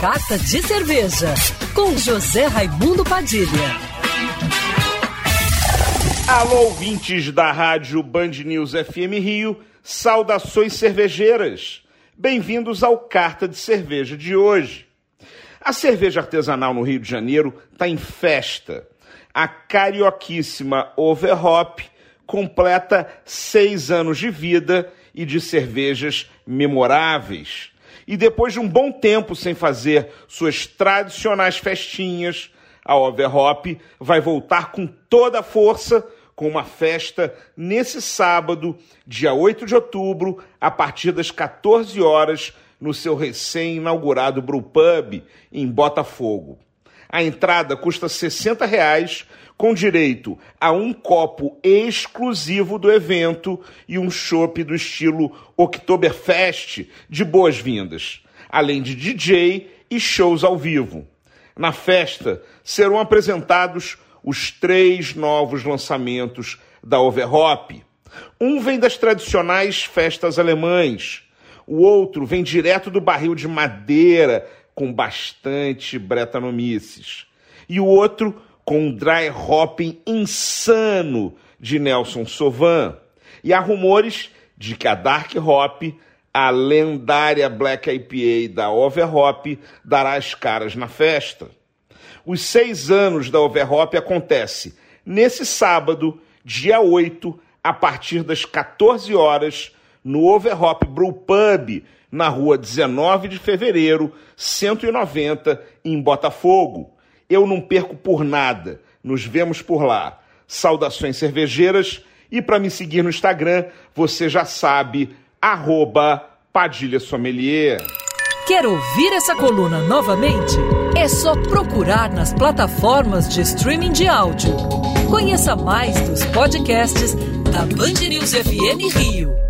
Carta de Cerveja, com José Raimundo Padilha. Alô, ouvintes da rádio Band News FM Rio, saudações cervejeiras. Bem-vindos ao Carta de Cerveja de hoje. A cerveja artesanal no Rio de Janeiro está em festa. A carioquíssima Overhop completa seis anos de vida e de cervejas memoráveis. E depois de um bom tempo sem fazer suas tradicionais festinhas, a Overhop vai voltar com toda a força com uma festa nesse sábado, dia 8 de outubro, a partir das 14 horas, no seu recém-inaugurado Brewpub, em Botafogo. A entrada custa 60 reais, com direito a um copo exclusivo do evento e um chopp do estilo Oktoberfest de boas-vindas, além de DJ e shows ao vivo. Na festa serão apresentados os três novos lançamentos da Overhop. Um vem das tradicionais festas alemães, o outro vem direto do barril de madeira com bastante bretanomices, e o outro com um dry hopping insano de Nelson Sauvin. E há rumores de que a Dark Hop, a lendária Black IPA da Overhop, dará as caras na festa. Os seis anos da Overhop acontece nesse sábado, dia 8, a partir das 14 horas, no Overhop Brew Pub, na rua 19 de fevereiro, 190, em Botafogo. Eu não perco por nada. Nos vemos por lá. Saudações cervejeiras. E para me seguir no Instagram, você já sabe, arroba Padilha Sommelier. Quer ouvir essa coluna novamente? É só procurar nas plataformas de streaming de áudio. Conheça mais dos podcasts da Band News FM Rio.